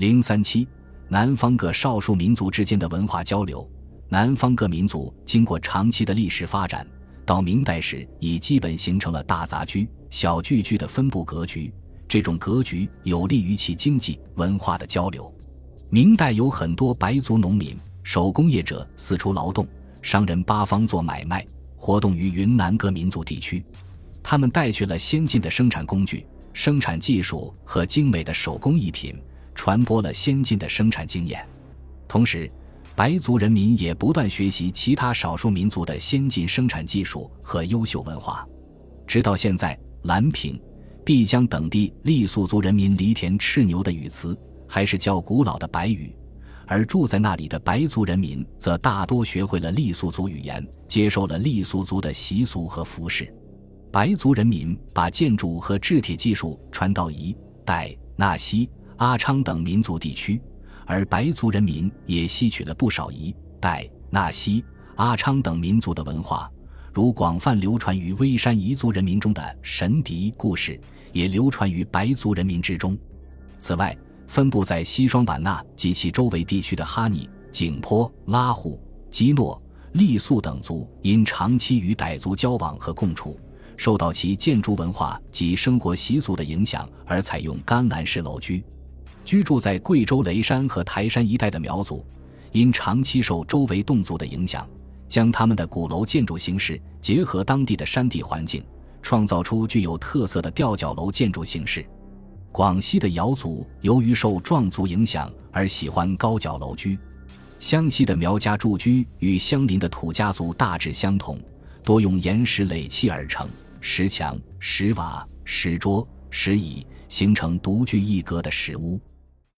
零三七，南方各少数民族之间的文化交流。南方各民族经过长期的历史发展，到明代时已基本形成了大杂居、小聚居的分布格局。这种格局有利于其经济文化的交流。明代有很多白族农民、手工业者四处劳动，商人八方做买卖，活动于云南各民族地区。他们带去了先进的生产工具、生产技术和精美的手工艺品，传播了先进的生产经验。同时，白族人民也不断学习其他少数民族的先进生产技术和优秀文化。直到现在，兰平、碧江等地傈僳族人民犁田吃牛的语词还是较古老的白语，而住在那里的白族人民则大多学会了傈僳族语言，接受了傈僳族的习俗和服饰。白族人民把建筑和制铁技术传到彝、傣、纳西、阿昌等民族地区。而白族人民也吸取了不少彝、傣、纳西、阿昌等民族的文化，如广泛流传于微山彝族人民中的神笛故事，也流传于白族人民之中。此外，分布在西双版纳及其周围地区的哈尼、景颇、拉祜、基诺、傈僳等族，因长期与傣族交往和共处，受到其建筑文化及生活习俗的影响，而采用干栏式楼居。居住在贵州雷山和台山一带的苗族，因长期受周围侗族的影响，将他们的鼓楼建筑形式结合当地的山地环境，创造出具有特色的吊脚楼建筑形式。广西的瑶族由于受壮族影响而喜欢高脚楼居，湘西的苗家住居与相邻的土家族大致相同，多用岩石垒砌而成，石墙、石瓦、石桌、石椅形成独具一格的石屋。